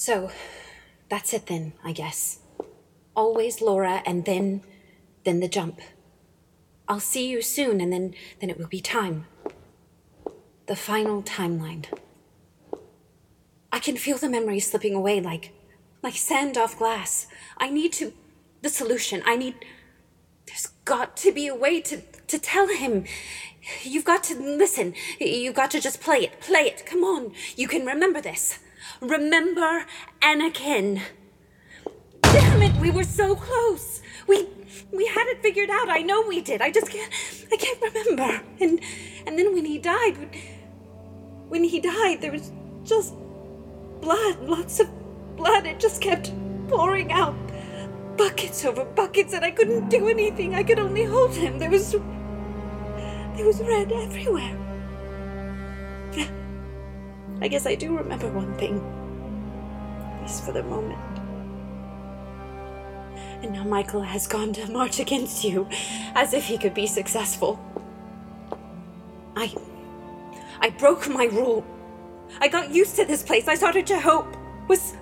So, that's it then, I guess. Always Laura and then then the jump. I'll see you soon and then then it will be time. The final timeline. I can feel the memories slipping away like like sand off glass. I need to the solution. I need there's got to be a way to to tell him. You've got to listen. You've got to just play it. Play it. Come on. You can remember this. Remember Anakin. Damn it, we were so close. We we had it figured out. I know we did. I just can't I can't remember. And and then when he died, when he died, there was just blood, lots of blood. It just kept pouring out. Buckets over buckets, and I couldn't do anything. I could only hold him. There was there was red everywhere. I guess I do remember one thing. At least for the moment. And now Michael has gone to march against you, as if he could be successful. I. I broke my rule. I got used to this place. I started to hope. Was.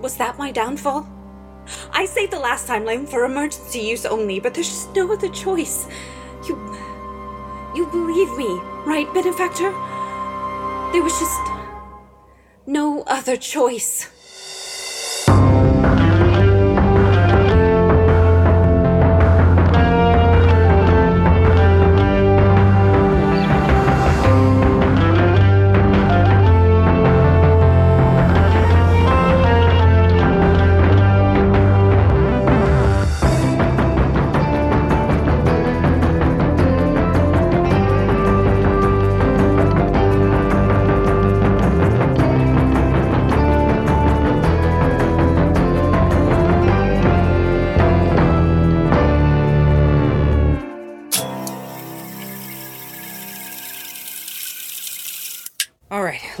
Was that my downfall? I saved the last timeline for emergency use only, but there's just no other choice. You. You believe me, right, benefactor? There was just. No other choice.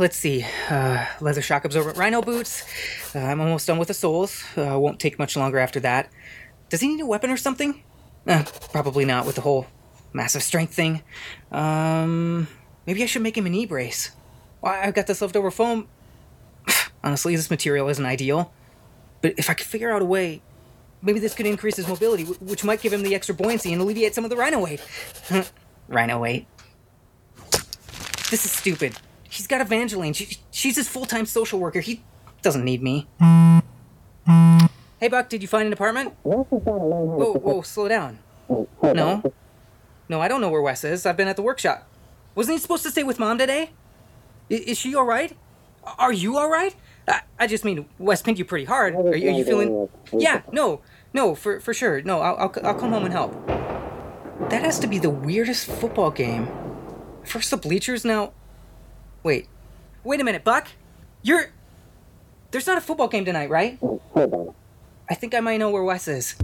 Let's see. Uh, leather shock absorbent rhino boots. Uh, I'm almost done with the soles. Uh, won't take much longer after that. Does he need a weapon or something? Uh, probably not with the whole massive strength thing. Um, maybe I should make him a knee brace. Well, I've got this leftover foam. Honestly, this material isn't ideal. But if I could figure out a way, maybe this could increase his mobility, wh- which might give him the extra buoyancy and alleviate some of the rhino weight. rhino weight. This is stupid. He's got Evangeline. She, she's his full time social worker. He doesn't need me. Hey, Buck, did you find an apartment? Whoa, whoa, slow down. No? No, I don't know where Wes is. I've been at the workshop. Wasn't he supposed to stay with Mom today? I- is she alright? Are you alright? I, I just mean, Wes pinned you pretty hard. Are you, are you feeling. Yeah, no, no, for, for sure. No, I'll, I'll, I'll come home and help. That has to be the weirdest football game. First the bleachers, now. Wait. Wait a minute, Buck. You're. There's not a football game tonight, right? I think I might know where Wes is.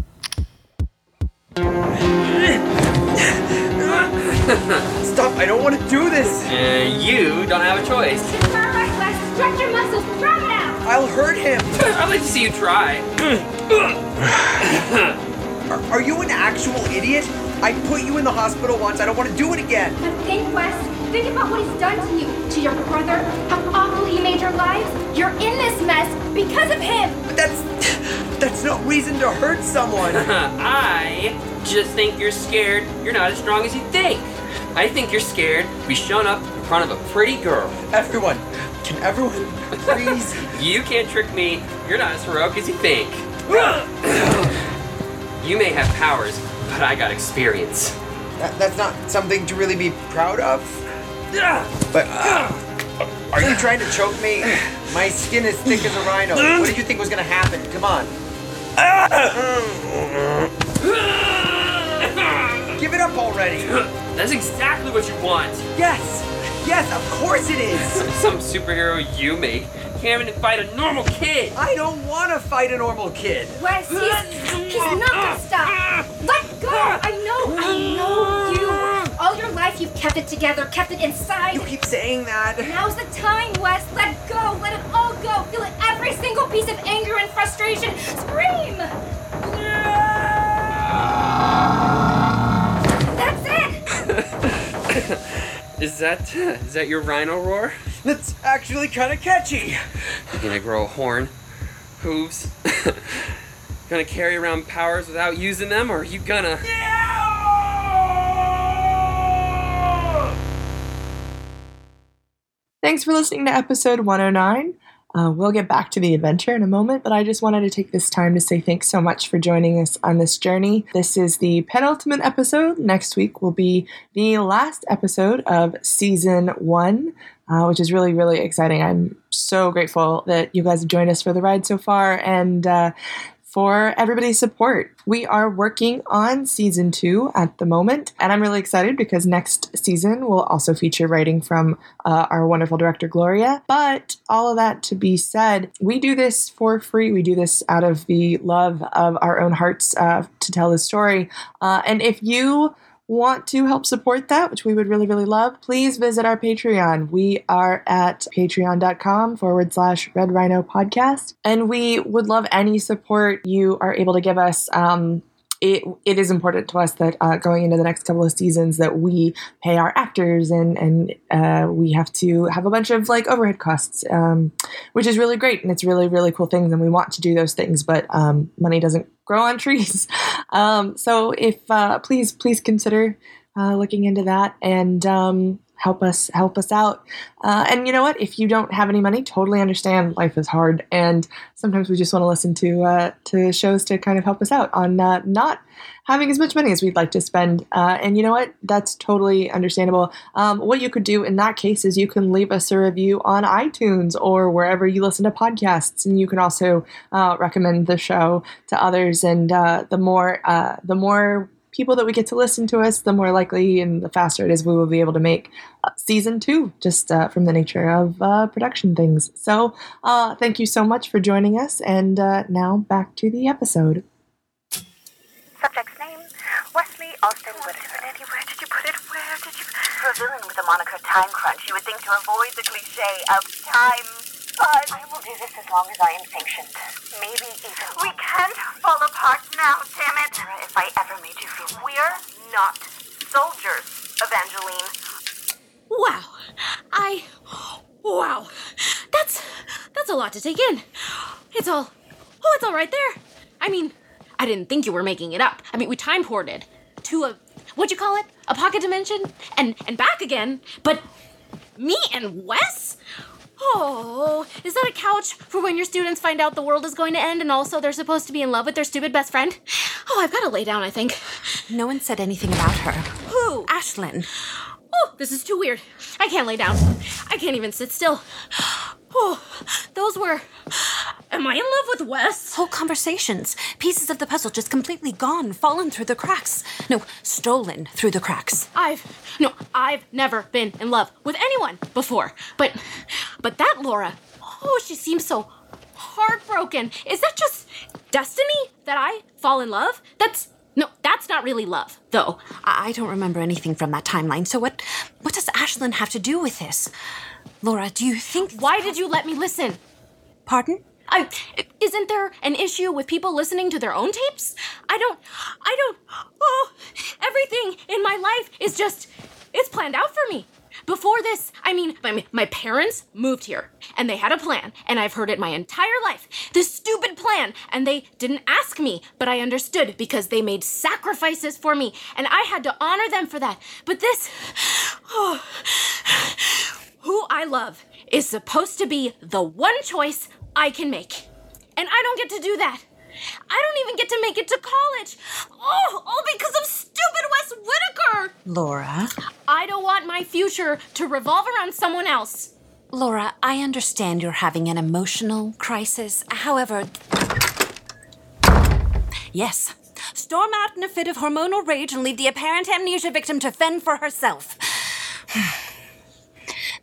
Stop! I don't want to do this! Uh, you don't have a choice. Alright, Wes, stretch your muscles, throw it out! I'll hurt him! I'd like to see you try. Are, are you an actual idiot? I put you in the hospital once. I don't want to do it again. But think, Wes, think about what he's done to you, to your brother, how awful he made your lives. You're in this mess because of him! But that's that's no reason to hurt someone. I just think you're scared. You're not as strong as you think. I think you're scared to be shown up in front of a pretty girl. everyone, can everyone please? You can't trick me. You're not as heroic as you think. you may have powers, but I got experience. that, that's not something to really be proud of. But uh, are you trying to choke me? My skin is thick as a rhino. What did you think was gonna happen? Come on. Give it up already. That's exactly what you want. Yes, yes, of course it is. Some superhero you make can't even fight a normal kid. I don't want to fight a normal kid. Wes, he's, he's not gonna stop. Let go! I know, I know you. All your life you've kept it together, kept it inside. You keep saying that. Now's the time, Wes. Let go. Let it all go. Feel it every single piece of anger and frustration. Scream! That's it! Is that is that your rhino roar? That's actually kind of catchy. You gonna grow a horn, hooves? gonna carry around powers without using them, or are you gonna? Thanks for listening to episode 109. Uh, we'll get back to the adventure in a moment, but I just wanted to take this time to say thanks so much for joining us on this journey. This is the penultimate episode. Next week will be the last episode of season one, uh, which is really, really exciting. I'm so grateful that you guys have joined us for the ride so far and uh, for everybody's support. We are working on season two at the moment, and I'm really excited because next season will also feature writing from uh, our wonderful director, Gloria. But all of that to be said, we do this for free. We do this out of the love of our own hearts uh, to tell the story. Uh, and if you want to help support that, which we would really, really love, please visit our Patreon. We are at patreon.com forward slash Red Rhino podcast. And we would love any support you are able to give us. Um, it, it is important to us that uh, going into the next couple of seasons that we pay our actors and and uh, we have to have a bunch of like overhead costs, um, which is really great and it's really really cool things and we want to do those things, but um, money doesn't grow on trees. Um, so if uh, please please consider uh, looking into that and um, help us help us out. Uh, and you know what? If you don't have any money, totally understand. Life is hard, and sometimes we just want to listen to uh, to shows to kind of help us out on uh, not having as much money as we'd like to spend. Uh, and you know what? That's totally understandable. Um, what you could do in that case is you can leave us a review on iTunes or wherever you listen to podcasts, and you can also uh, recommend the show to others. And uh, the more the more people that we get to listen to us, the more likely and the faster it is we will be able to make uh, season two, just uh, from the nature of uh, production things. So, uh, thank you so much for joining us, and uh, now back to the episode. Subject's name, Wesley Austin Whitaker. Eddie, where did you put it? Where did you... For a villain with the moniker Time Crunch, you would think to avoid the cliche of time fun. I will do this as long as I am sanctioned. Maybe even... We can't fall apart now, damn it. Sarah, if I ever made you feel... We're not soldiers, Evangeline. Wow. I. Wow. That's. That's a lot to take in. It's all. Oh, it's all right there. I mean, I didn't think you were making it up. I mean, we time ported to a. What'd you call it? A pocket dimension? And, and back again. But me and Wes? Oh, is that a couch for when your students find out the world is going to end and also they're supposed to be in love with their stupid best friend? Oh, I've got to lay down, I think. No one said anything about her. Who? Ashlyn. Oh, this is too weird. I can't lay down. I can't even sit still. Oh, those were. Am I in love with Wes? Whole conversations. Pieces of the puzzle just completely gone, fallen through the cracks. No, stolen through the cracks. I've no, I've never been in love with anyone before. But but that Laura, oh, she seems so heartbroken. Is that just destiny that I fall in love? That's no, that's not really love, though. I I don't remember anything from that timeline, so what what does Ashlyn have to do with this? Laura, do you think Why did you let me listen? Pardon? I, isn't there an issue with people listening to their own tapes? I don't, I don't, oh, everything in my life is just, it's planned out for me. Before this, I mean, my, my parents moved here and they had a plan, and I've heard it my entire life. This stupid plan, and they didn't ask me, but I understood because they made sacrifices for me, and I had to honor them for that. But this, oh, who I love is supposed to be the one choice I can make. And I don't get to do that. I don't even get to make it to college. Oh, all because of stupid Wes Whitaker. Laura? I don't want my future to revolve around someone else. Laura, I understand you're having an emotional crisis. However, yes, storm out in a fit of hormonal rage and leave the apparent amnesia victim to fend for herself.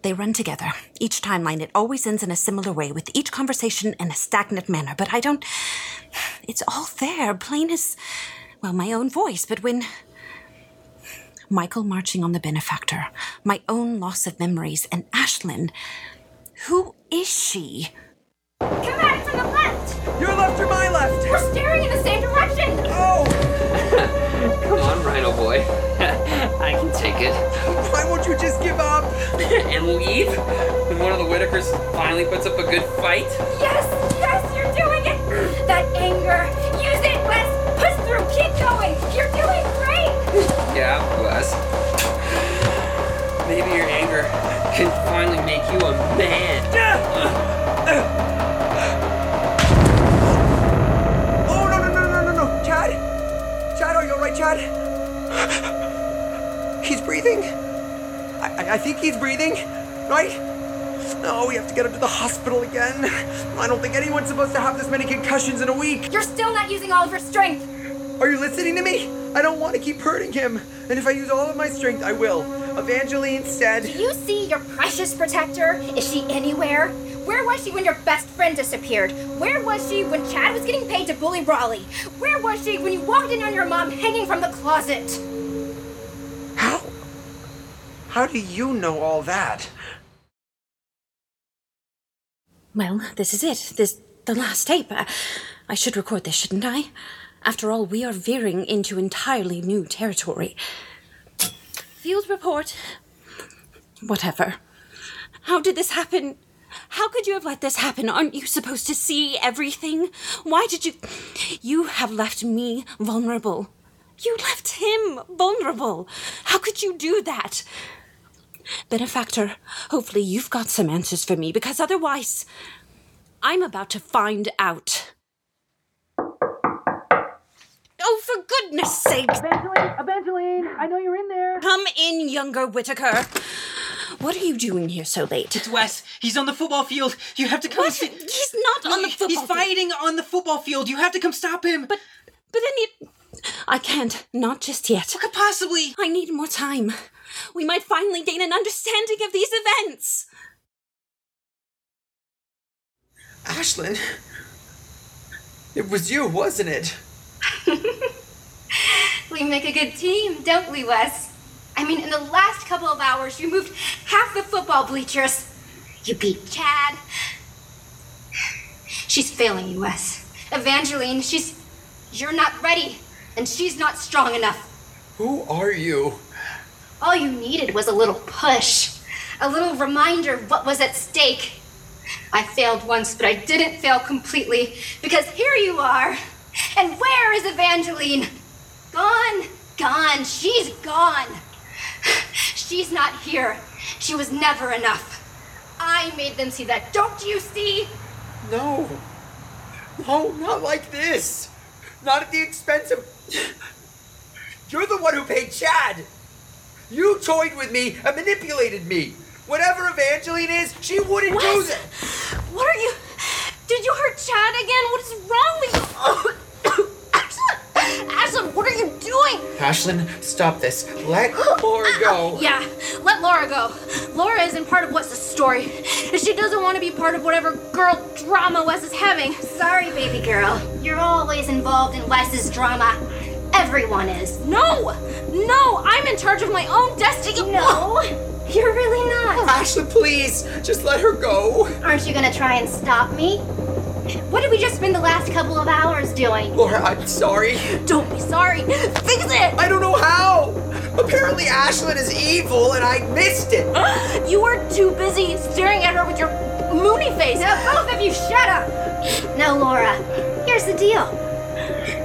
They run together. Each timeline, it always ends in a similar way, with each conversation in a stagnant manner. But I don't. It's all there, plain as. Well, my own voice, but when. Michael marching on the benefactor, my own loss of memories, and Ashlyn. Who is she? Come at it from the left! Your left or my left? We're staring in the same direction! Oh! Come on, Rhino boy. I take it. Why won't you just give up? and leave when one of the Whitakers finally puts up a good fight? Yes! Yes, you're doing it! That anger! Use it, Wes! Push through! Keep going! You're doing great! Yeah, Wes. Maybe your anger can finally make you a man. Oh, no, no, no, no, no, no. No! Chad! Chad, are you alright, Chad? He's breathing. I, I, I think he's breathing, right? No, we have to get him to the hospital again. I don't think anyone's supposed to have this many concussions in a week. You're still not using all of your strength! Are you listening to me? I don't want to keep hurting him. And if I use all of my strength, I will. Evangeline said. Do you see your precious protector? Is she anywhere? Where was she when your best friend disappeared? Where was she when Chad was getting paid to bully Raleigh? Where was she when you walked in on your mom hanging from the closet? How? Do you know all that? Well, this is it. This the last tape. I should record this, shouldn't I? After all, we are veering into entirely new territory. Field report. Whatever. How did this happen? How could you have let this happen? Aren't you supposed to see everything? Why did you. You have left me vulnerable. You left him vulnerable. How could you do that? Benefactor, hopefully you've got some answers for me because otherwise, I'm about to find out. Oh, for goodness sake! Evangeline, Evangeline, I know you're in there. Come in, younger Whitaker. What are you doing here so late? It's Wes. He's on the football field. You have to come. What? see- He's not on the football field! He's field. fighting on the football field. You have to come stop him. But, but then you. I can't. Not just yet. What could possibly? I need more time. We might finally gain an understanding of these events. Ashlyn? It was you, wasn't it? We make a good team, don't we, Wes? I mean, in the last couple of hours, you moved half the football bleachers. You beat Chad. She's failing you, Wes. Evangeline, she's. You're not ready, and she's not strong enough. Who are you? All you needed was a little push, a little reminder of what was at stake. I failed once, but I didn't fail completely because here you are. And where is Evangeline? Gone, gone, she's gone. She's not here. She was never enough. I made them see that. Don't you see? No. No, not like this. Not at the expense of. You're the one who paid Chad. You toyed with me and manipulated me. Whatever Evangeline is, she wouldn't do Wes! that. What are you? Did you hurt Chad again? What is wrong with you? Ashlyn! Ashlyn, what are you doing? Ashlyn, stop this. Let Laura go. Yeah, let Laura go. Laura isn't part of Wes's story. and She doesn't want to be part of whatever girl drama Wes is having. Sorry, baby girl. You're always involved in Wes's drama. Everyone is. No! No! I'm in charge of my own destiny. No, you're really not. Oh, Ashlyn, please, just let her go. Aren't you gonna try and stop me? What did we just spend the last couple of hours doing? Laura, I'm sorry. Don't be sorry. Fix it! I don't know how. Apparently, Ashlyn is evil, and I missed it. You were too busy staring at her with your moony face. Now, both of you, shut up! Now, Laura, here's the deal.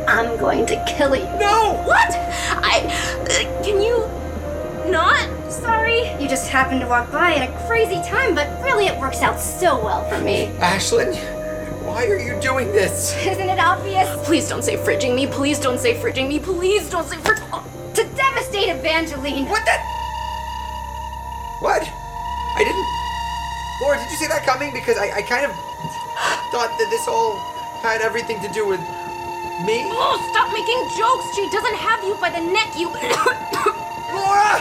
I'm going to kill you. No! What? I. Uh, can you not? Sorry, you just happened to walk by at a crazy time, but really it works out so well for me. Ashlyn, why are you doing this? Isn't it obvious? Please don't say fridging me. Please don't say fridging me. Please don't say fridging. To devastate Evangeline. What the? What? I didn't. Laura, did you see that coming? Because I, I kind of thought that this all had everything to do with me. Oh, stop making jokes. She doesn't have you by the neck. You. Laura!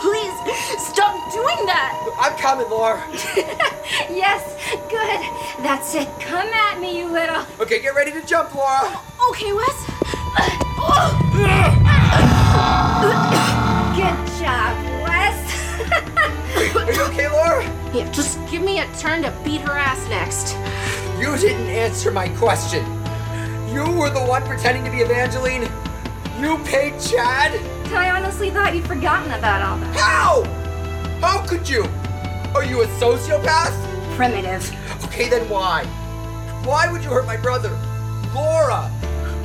Please stop doing that. I'm coming, Laura. Yes, good. That's it. Come at me, you little. Okay, get ready to jump, Laura. Okay, Wes. Good job, Wes. Are you okay, Laura? Yeah, just give me a turn to beat her ass next. You didn't answer my question. You were the one pretending to be Evangeline. You paid Chad? I honestly thought you'd forgotten about all that. How? How could you? Are you a sociopath? Primitive. Okay, then why? Why would you hurt my brother? Laura!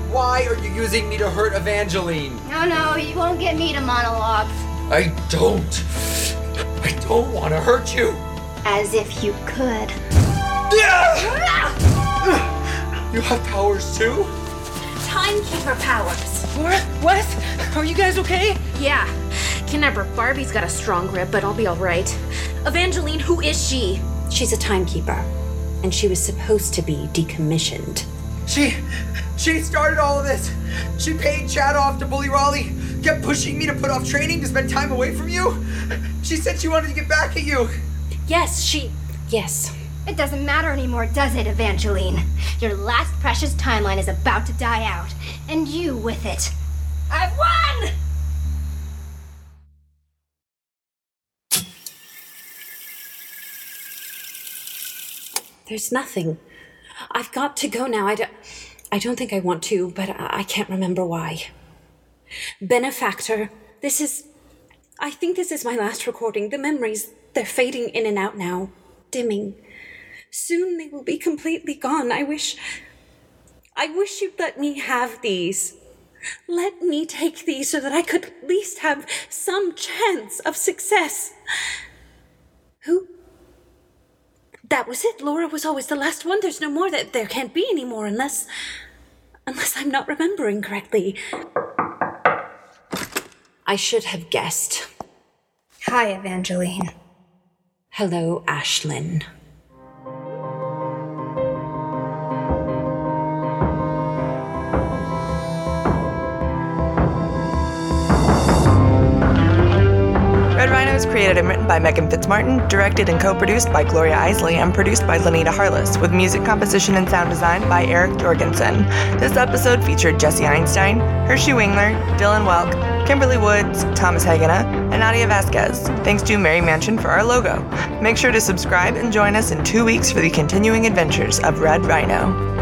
Why are you using me to hurt Evangeline? No, no, you won't get me to monologue. I don't. I don't want to hurt you. As if you could. Ah! You have powers too? Timekeeper powers. What? Wes, are you guys okay? Yeah. Kidnapper Barbie's got a strong grip, but I'll be alright. Evangeline, who is she? She's a timekeeper, and she was supposed to be decommissioned. She. She started all of this. She paid Chad off to bully Raleigh, kept pushing me to put off training to spend time away from you. She said she wanted to get back at you. Yes, she. Yes. It doesn't matter anymore, does it, Evangeline? Your last precious timeline is about to die out, and you with it. I've won! There's nothing. I've got to go now. I don't, I don't think I want to, but I, I can't remember why. Benefactor, this is. I think this is my last recording. The memories, they're fading in and out now, dimming. Soon they will be completely gone. I wish. I wish you'd let me have these. Let me take these so that I could at least have some chance of success. Who? That was it. Laura was always the last one. There's no more. That there can't be any more unless, unless I'm not remembering correctly. I should have guessed. Hi, Evangeline. Hello, Ashlyn. Created and written by Meghan Fitzmartin, directed and co-produced by Gloria Iseli, and produced by La Nita Harless, with music composition and sound design by Erik Jorgensen. This episode featured Jesse Einstein, Hershey Wingler, Dylan Welc, Kimberly Woods, Thomas Hagena, and Nadia Vasquez. Thanks to Mary Manchin for our logo. Make sure to subscribe and join us in two weeks for the continuing adventures of Red Rhino.